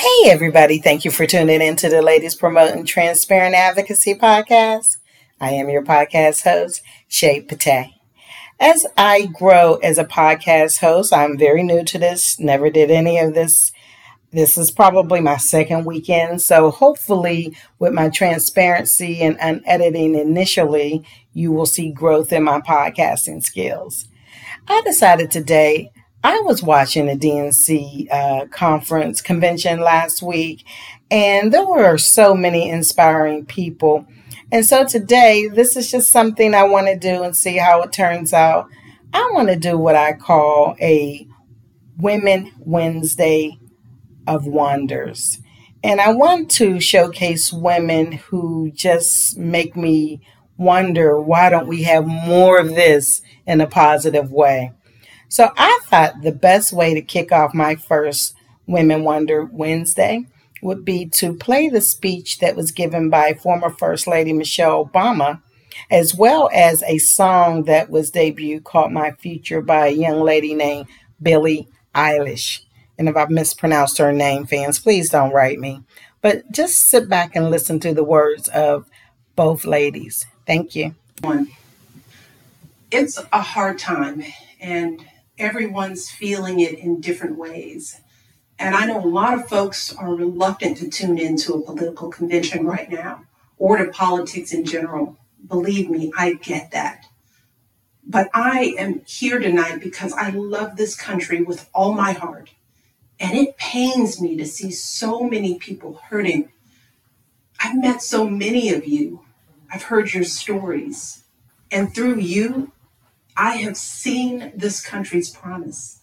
Hey, everybody. Thank you for tuning in to the Ladies Promoting Transparent Advocacy podcast. I am your podcast host, Shay Pate. As I grow as a podcast host, I'm very new to this, never did any of this. This is probably my second weekend. So hopefully, with my transparency and unediting initially, you will see growth in my podcasting skills. I decided today I was watching the DNC uh, conference convention last week, and there were so many inspiring people. And so today, this is just something I want to do and see how it turns out. I want to do what I call a Women Wednesday of Wonders. And I want to showcase women who just make me wonder why don't we have more of this in a positive way? So I thought the best way to kick off my first Women Wonder Wednesday would be to play the speech that was given by former First Lady Michelle Obama, as well as a song that was debuted called My Future by a young lady named Billie Eilish. And if I've mispronounced her name, fans, please don't write me. But just sit back and listen to the words of both ladies. Thank you. It's a hard time, and everyone's feeling it in different ways. And I know a lot of folks are reluctant to tune into a political convention right now or to politics in general. Believe me, I get that. But I am here tonight because I love this country with all my heart. And it pains me to see so many people hurting. I've met so many of you. I've heard your stories. And through you, I have seen this country's promise.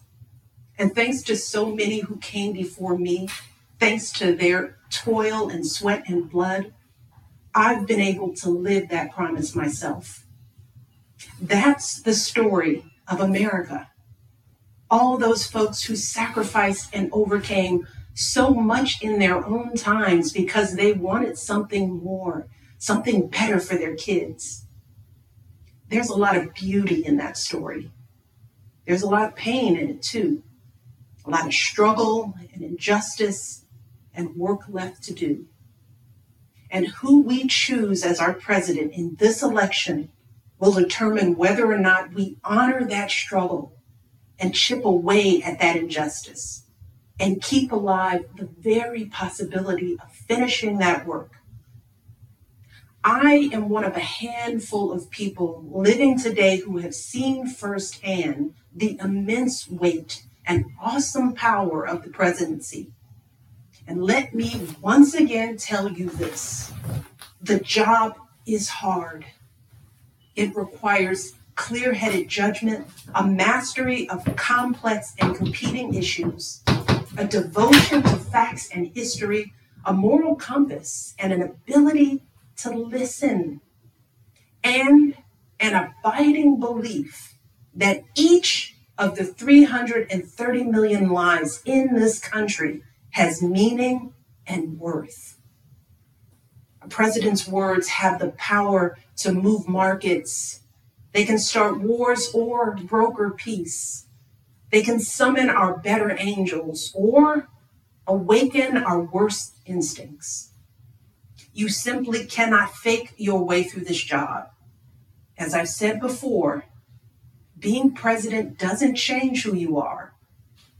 And thanks to so many who came before me, thanks to their toil and sweat and blood, I've been able to live that promise myself. That's the story of America. All those folks who sacrificed and overcame so much in their own times because they wanted something more, something better for their kids there's a lot of beauty in that story. There's a lot of pain in it too, a lot of struggle and injustice and work left to do. And who we choose as our president in this election will determine whether or not we honor that struggle and chip away at that injustice and keep alive the very possibility of finishing that work I am one of a handful of people living today who have seen firsthand the immense weight and awesome power of the presidency. And let me once again tell you this the job is hard. It requires clear headed judgment, a mastery of complex and competing issues, a devotion to facts and history, a moral compass, and an ability to listen and an abiding belief that each of the 330 million lives in this country has meaning and worth. A president's words have the power to move markets. They can start wars or broker peace. They can summon our better angels or awaken our worst instincts. You simply cannot fake your way through this job. As I've said before, being president doesn't change who you are,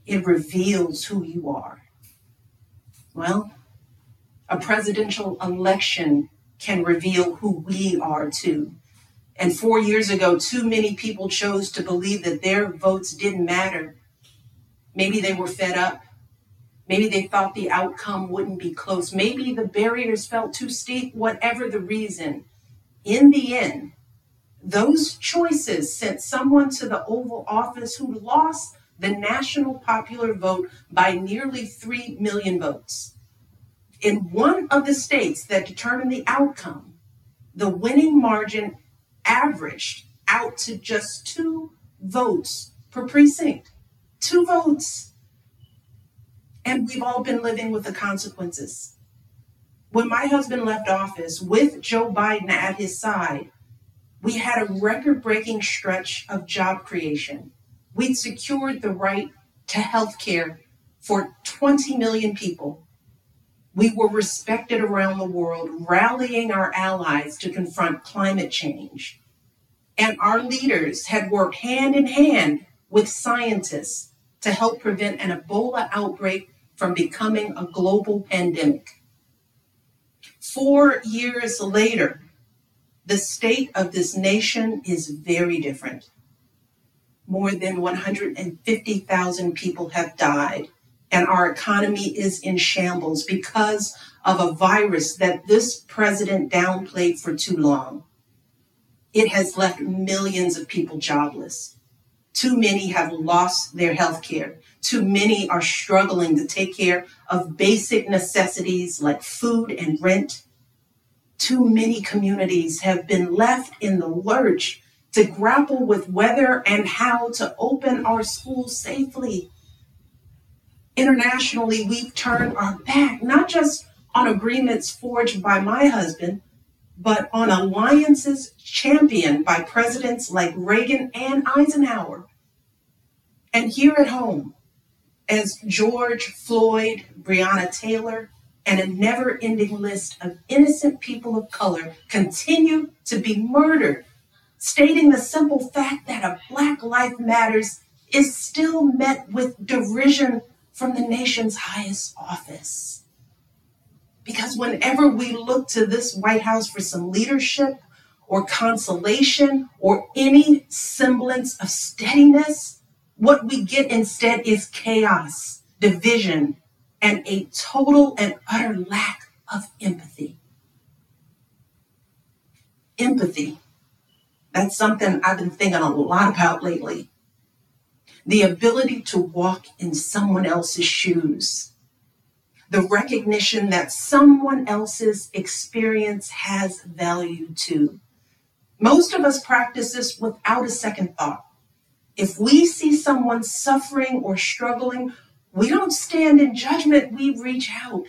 it reveals who you are. Well, a presidential election can reveal who we are too. And four years ago, too many people chose to believe that their votes didn't matter. Maybe they were fed up. Maybe they thought the outcome wouldn't be close. Maybe the barriers felt too steep, whatever the reason. In the end, those choices sent someone to the Oval Office who lost the national popular vote by nearly 3 million votes. In one of the states that determined the outcome, the winning margin averaged out to just two votes per precinct. Two votes. And we've all been living with the consequences. When my husband left office with Joe Biden at his side, we had a record breaking stretch of job creation. We'd secured the right to health care for 20 million people. We were respected around the world, rallying our allies to confront climate change. And our leaders had worked hand in hand with scientists to help prevent an Ebola outbreak from becoming a global pandemic. Four years later, the state of this nation is very different. More than 150,000 people have died, and our economy is in shambles because of a virus that this president downplayed for too long. It has left millions of people jobless. Too many have lost their health care. Too many are struggling to take care of basic necessities like food and rent. Too many communities have been left in the lurch to grapple with whether and how to open our schools safely. Internationally, we've turned our back not just on agreements forged by my husband, but on alliances championed by presidents like Reagan and Eisenhower. And here at home, as George Floyd, Breonna Taylor, and a never ending list of innocent people of color continue to be murdered, stating the simple fact that a Black Life Matters is still met with derision from the nation's highest office. Because whenever we look to this White House for some leadership or consolation or any semblance of steadiness, what we get instead is chaos, division, and a total and utter lack of empathy. Empathy. That's something I've been thinking a lot about lately. The ability to walk in someone else's shoes the recognition that someone else's experience has value too. Most of us practice this without a second thought. If we see someone suffering or struggling, we don't stand in judgment, we reach out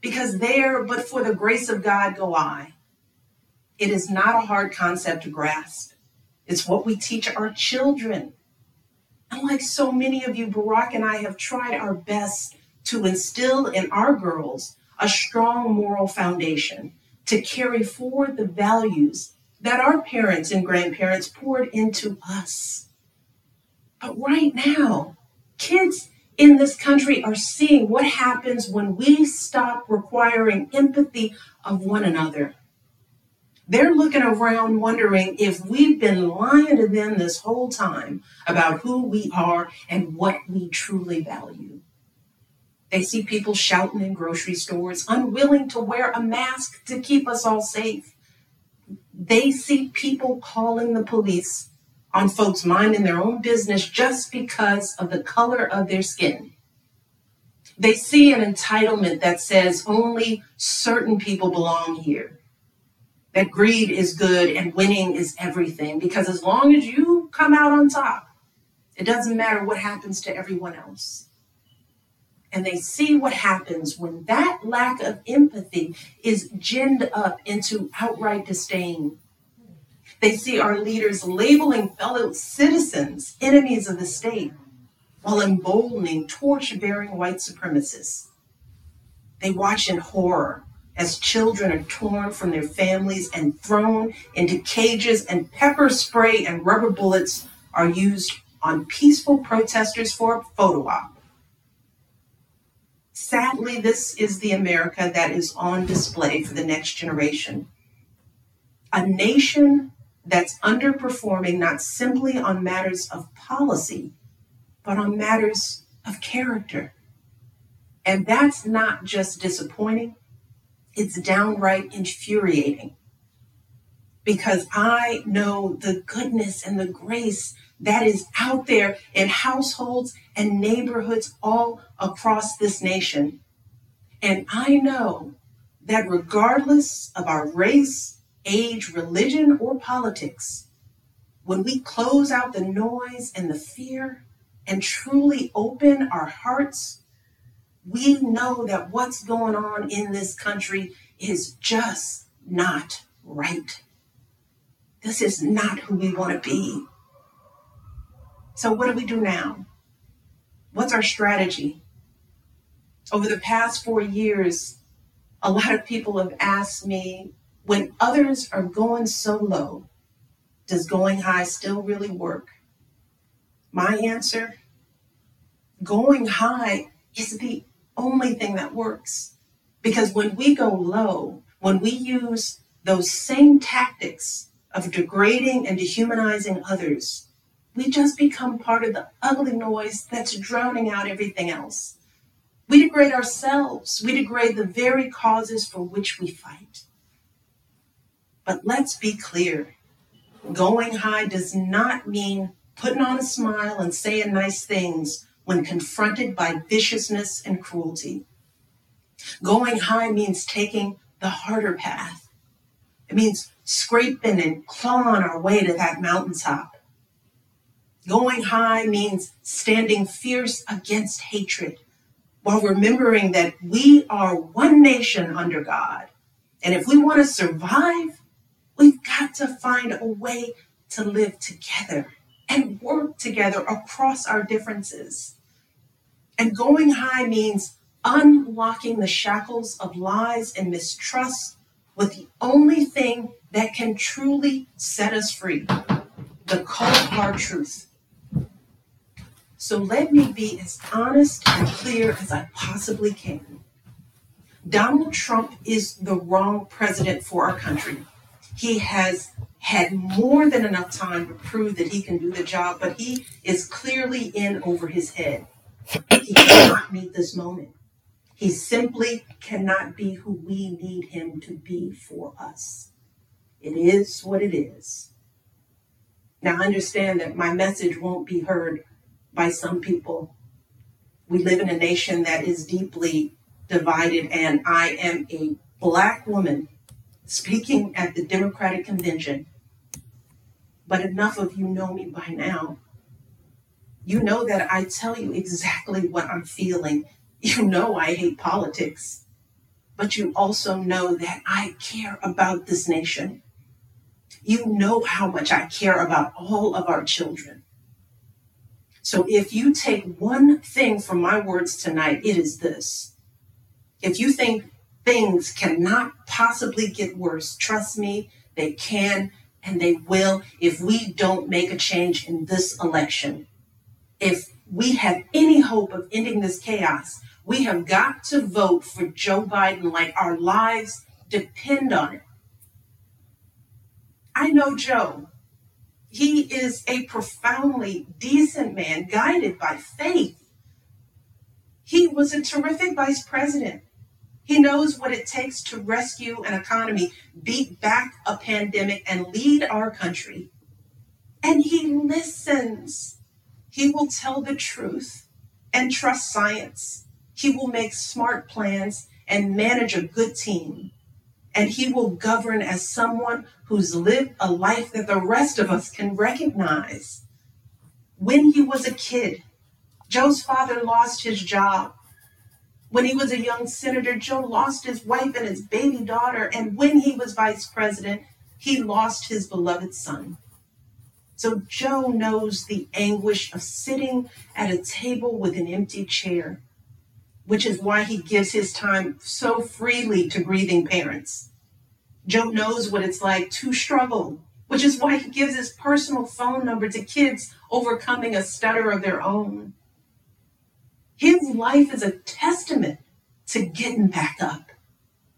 because there, but for the grace of God, go I. It is not a hard concept to grasp. It's what we teach our children. And like so many of you, Barack and I have tried our best to instill in our girls a strong moral foundation to carry forward the values that our parents and grandparents poured into us. But right now, kids in this country are seeing what happens when we stop requiring empathy of one another. They're looking around wondering if we've been lying to them this whole time about who we are and what we truly value. They see people shouting in grocery stores, unwilling to wear a mask to keep us all safe. They see people calling the police on folks minding their own business just because of the color of their skin. They see an entitlement that says only certain people belong here. That greed is good and winning is everything because as long as you come out on top, it doesn't matter what happens to everyone else and they see what happens when that lack of empathy is ginned up into outright disdain. They see our leaders labeling fellow citizens enemies of the state while emboldening torch bearing white supremacists. They watch in horror as children are torn from their families and thrown into cages, and pepper spray and rubber bullets are used on peaceful protesters for a photo op. Sadly, this is the America that is on display for the next generation. A nation that's underperforming not simply on matters of policy, but on matters of character. And that's not just disappointing, it's downright infuriating. Because I know the goodness and the grace that is out there in households and neighborhoods all across this nation. And I know that regardless of our race, age, religion, or politics, when we close out the noise and the fear and truly open our hearts, we know that what's going on in this country is just not right. This is not who we want to be. So, what do we do now? What's our strategy? Over the past four years, A lot of people have asked me when others are going so low, does going high still really work? My answer going high is the only thing that works. Because when we go low, when we use those same tactics of degrading and dehumanizing others, we just become part of the ugly noise that's drowning out everything else. We degrade ourselves. We degrade the very causes for which we fight. But let's be clear going high does not mean putting on a smile and saying nice things when confronted by viciousness and cruelty. Going high means taking the harder path. It means scraping and clawing our way to that mountaintop. Going high means standing fierce against hatred while remembering that we are one nation under God. And if we want to survive, we've got to find a way to live together and work together across our differences. And going high means unlocking the shackles of lies and mistrust with the only thing that can truly set us free the cold hard truth. So let me be as honest and clear as I possibly can. Donald Trump is the wrong president for our country. He has had more than enough time to prove that he can do the job, but he is clearly in over his head. He cannot meet this moment. He simply cannot be who we need him to be for us. It is what it is. Now, understand that my message won't be heard by some people. We live in a nation that is deeply divided, and I am a black woman speaking at the Democratic Convention but enough of you know me by now. You know that I tell you exactly what I'm feeling. You know I hate politics, but you also know that I care about this nation. You know how much I care about all of our children. So if you take one thing from my words tonight, it is this. If you think things cannot possibly get worse, trust me, they can and they will if we don't make a change in this election. If we have any hope of ending this chaos, we have got to vote for Joe Biden like our lives depend on it. I know Joe. He is a profoundly decent man, guided by faith. He was a terrific vice president. He knows what it takes to rescue an economy, beat back a pandemic, and lead our country. And he listens. He will tell the truth and trust science. He will make smart plans and manage a good team. And he will govern as someone who's lived a life that the rest of us can recognize. When he was a kid, Joe's father lost his job when he was a young senator, Joe lost his wife and his baby daughter. And when he was vice president, he lost his beloved son. So Joe knows the anguish of sitting at a table with an empty chair, which is why he gives his time so freely to grieving parents. Joe knows what it's like to struggle, which is why he gives his personal phone number to kids overcoming a stutter of their own. His life is a testament to getting back up.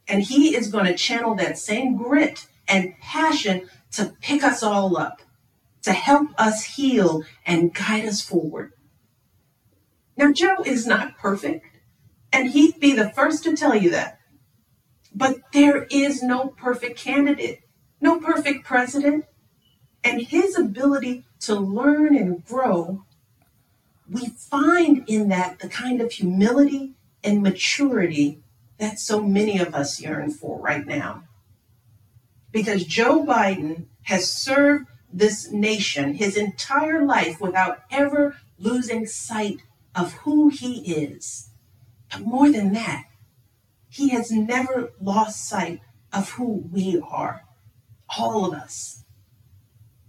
And he is going to channel that same grit and passion to pick us all up, to help us heal and guide us forward. Now, Joe is not perfect, and he'd be the first to tell you that. But there is no perfect candidate, no perfect president, and his ability to learn and grow we find in that the kind of humility and maturity that so many of us yearn for right now. Because Joe Biden has served this nation his entire life without ever losing sight of who he is. But more than that, he has never lost sight of who we are, all of us.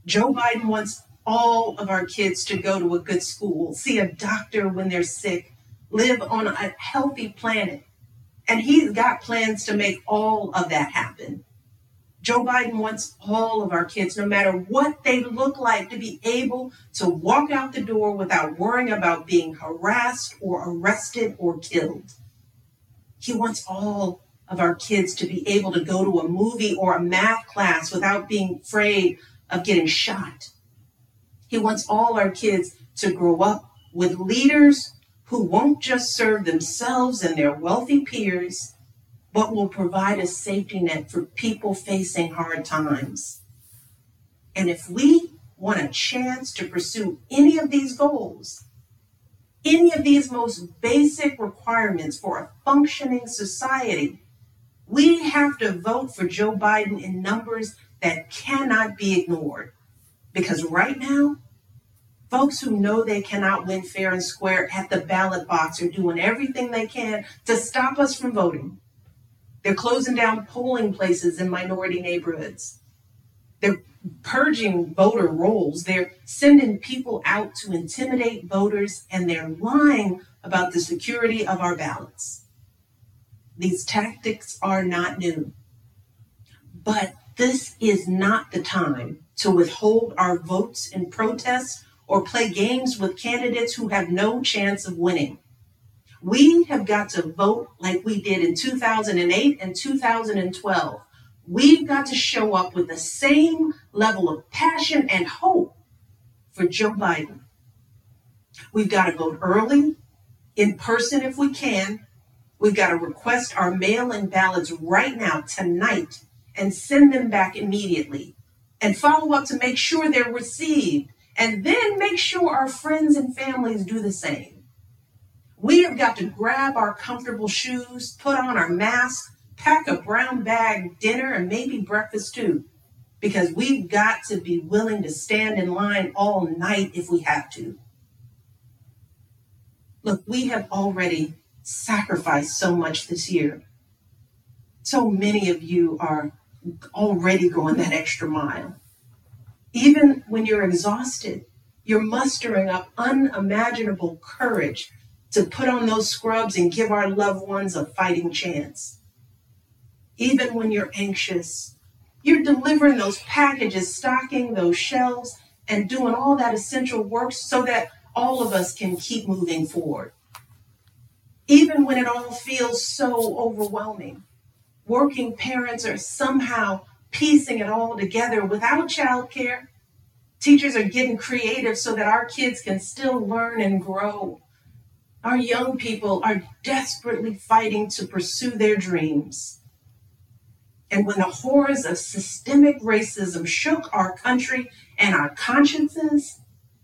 Joe Biden wants all of our kids to go to a good school, see a doctor when they're sick, live on a healthy planet. And he's got plans to make all of that happen. Joe Biden wants all of our kids, no matter what they look like, to be able to walk out the door without worrying about being harassed or arrested or killed. He wants all of our kids to be able to go to a movie or a math class without being afraid of getting shot. He wants all our kids to grow up with leaders who won't just serve themselves and their wealthy peers, but will provide a safety net for people facing hard times. And if we want a chance to pursue any of these goals, any of these most basic requirements for a functioning society, we have to vote for Joe Biden in numbers that cannot be ignored. Because right now, folks who know they cannot win fair and square at the ballot box are doing everything they can to stop us from voting. They're closing down polling places in minority neighborhoods. They're purging voter rolls. They're sending people out to intimidate voters, and they're lying about the security of our ballots. These tactics are not new. But this is not the time to withhold our votes in protests or play games with candidates who have no chance of winning. We have got to vote like we did in 2008 and 2012. We've got to show up with the same level of passion and hope for Joe Biden. We've got to vote early, in person if we can. We've got to request our mail in ballots right now, tonight, and send them back immediately. And follow up to make sure they're received. And then make sure our friends and families do the same. We have got to grab our comfortable shoes, put on our mask, pack a brown bag dinner, and maybe breakfast too, because we've got to be willing to stand in line all night if we have to. Look, we have already sacrificed so much this year. So many of you are already going that extra mile. Even when you're exhausted, you're mustering up unimaginable courage to put on those scrubs and give our loved ones a fighting chance. Even when you're anxious, you're delivering those packages, stocking those shelves, and doing all that essential work so that all of us can keep moving forward. Even when it all feels so overwhelming, working parents are somehow piecing it all together without childcare. Teachers are getting creative so that our kids can still learn and grow. Our young people are desperately fighting to pursue their dreams. And when the horrors of systemic racism shook our country and our consciences,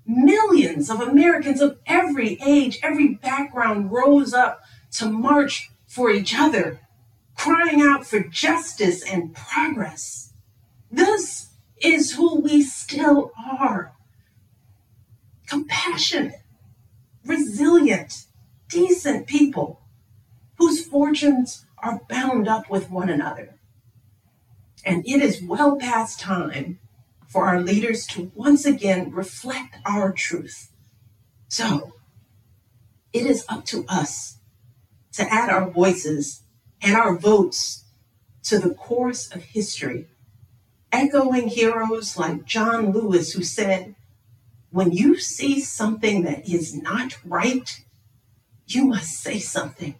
millions of Americans of every age, every background rose up to march for each other, crying out for justice and progress. This is who we still are compassionate, resilient, decent people whose fortunes are bound up with one another. And it is well past time for our leaders to once again reflect our truth. So it is up to us to add our voices and our votes to the course of history, echoing heroes like John Lewis, who said, When you see something that is not right, you must say something.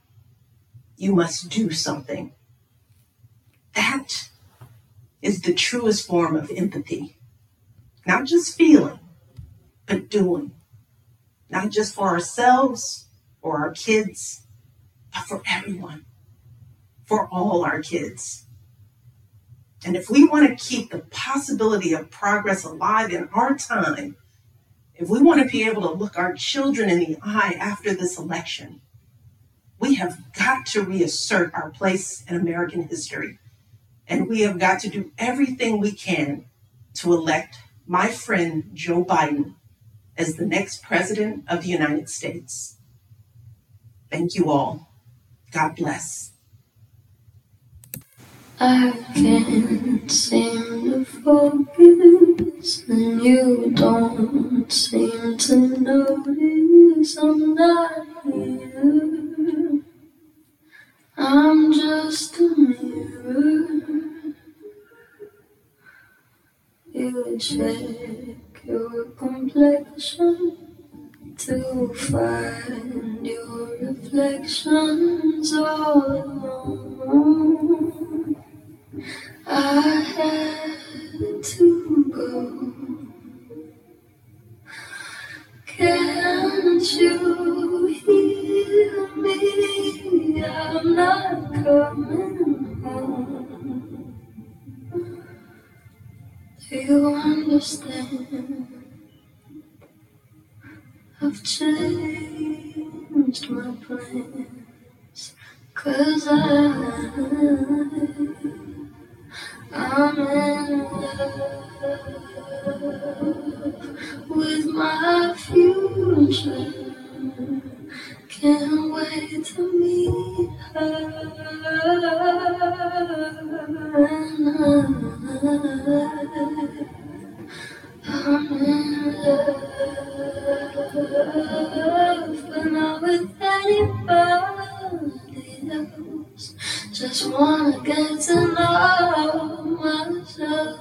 You must do something. That is the truest form of empathy. Not just feeling, but doing. Not just for ourselves or our kids, but for everyone, for all our kids. And if we want to keep the possibility of progress alive in our time, if we want to be able to look our children in the eye after this election, we have got to reassert our place in American history. And we have got to do everything we can to elect my friend Joe Biden as the next president of the United States. Thank you all. God bless. I can't seem to focus, and you don't seem to notice I'm not here. I'm just a mirror. You check your complexion to find your reflections all I had to go. Can't you hear me? I'm not coming home. Do you understand? I've changed my plans. Cause I, Love with my future. Can't wait to meet her. And I, I'm in love, but not with anybody else. Just wanna get to know myself.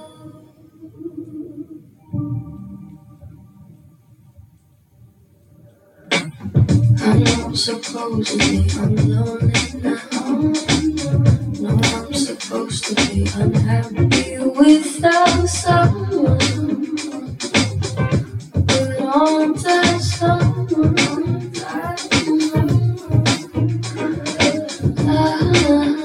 I know supposedly I'm lonely now. No, I'm supposed to be unhappy without someone. But someone know?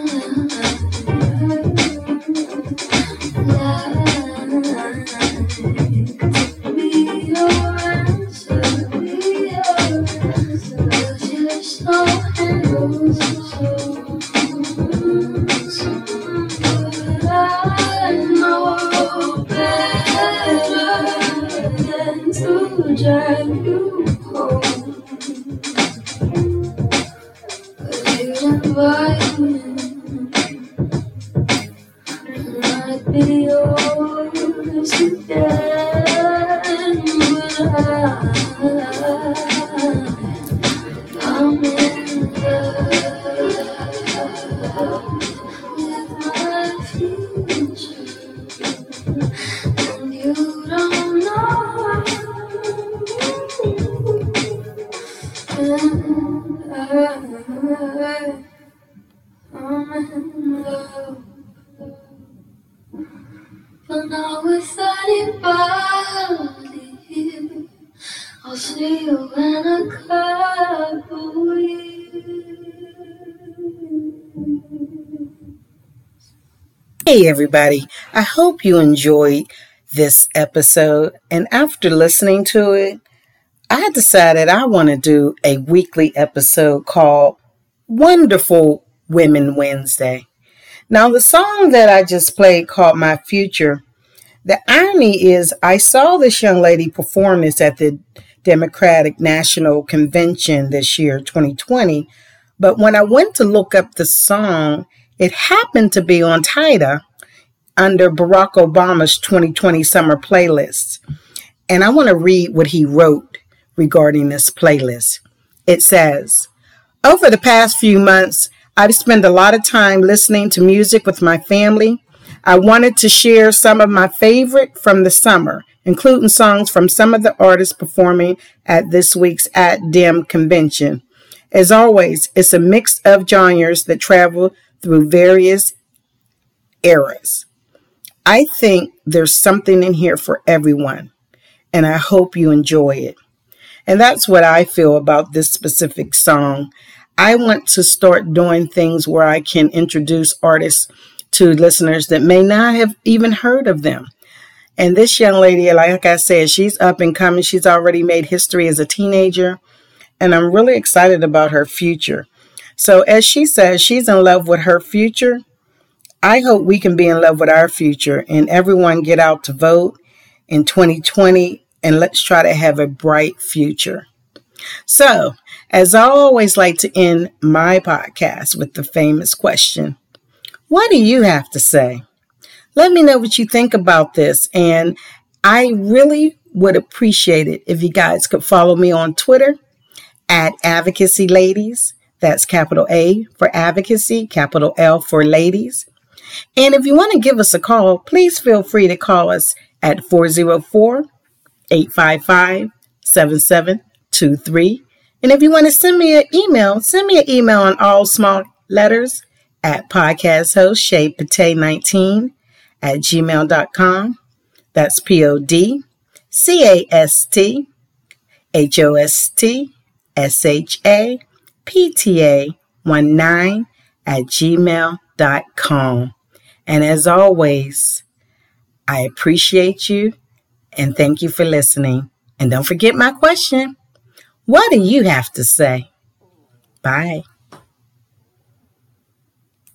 Everybody. I hope you enjoyed this episode. And after listening to it, I decided I want to do a weekly episode called Wonderful Women Wednesday. Now, the song that I just played called My Future, the irony is I saw this young lady perform this at the Democratic National Convention this year, 2020. But when I went to look up the song, it happened to be on Tidal under Barack Obama's 2020 summer playlist. And I want to read what he wrote regarding this playlist. It says, Over the past few months, I've spent a lot of time listening to music with my family. I wanted to share some of my favorite from the summer, including songs from some of the artists performing at this week's At Dem convention. As always, it's a mix of genres that travel through various eras. I think there's something in here for everyone, and I hope you enjoy it. And that's what I feel about this specific song. I want to start doing things where I can introduce artists to listeners that may not have even heard of them. And this young lady, like I said, she's up and coming. She's already made history as a teenager, and I'm really excited about her future. So, as she says, she's in love with her future. I hope we can be in love with our future and everyone get out to vote in 2020 and let's try to have a bright future. So, as I always like to end my podcast with the famous question What do you have to say? Let me know what you think about this. And I really would appreciate it if you guys could follow me on Twitter at Advocacy Ladies. That's capital A for advocacy, capital L for ladies. And if you want to give us a call, please feel free to call us at 404 855 7723. And if you want to send me an email, send me an email on all small letters at podcast host Shay Pate 19 at gmail.com. That's P O D C A S T H O S T S H A P T A 19 at gmail.com. And as always, I appreciate you and thank you for listening. And don't forget my question. What do you have to say? Bye.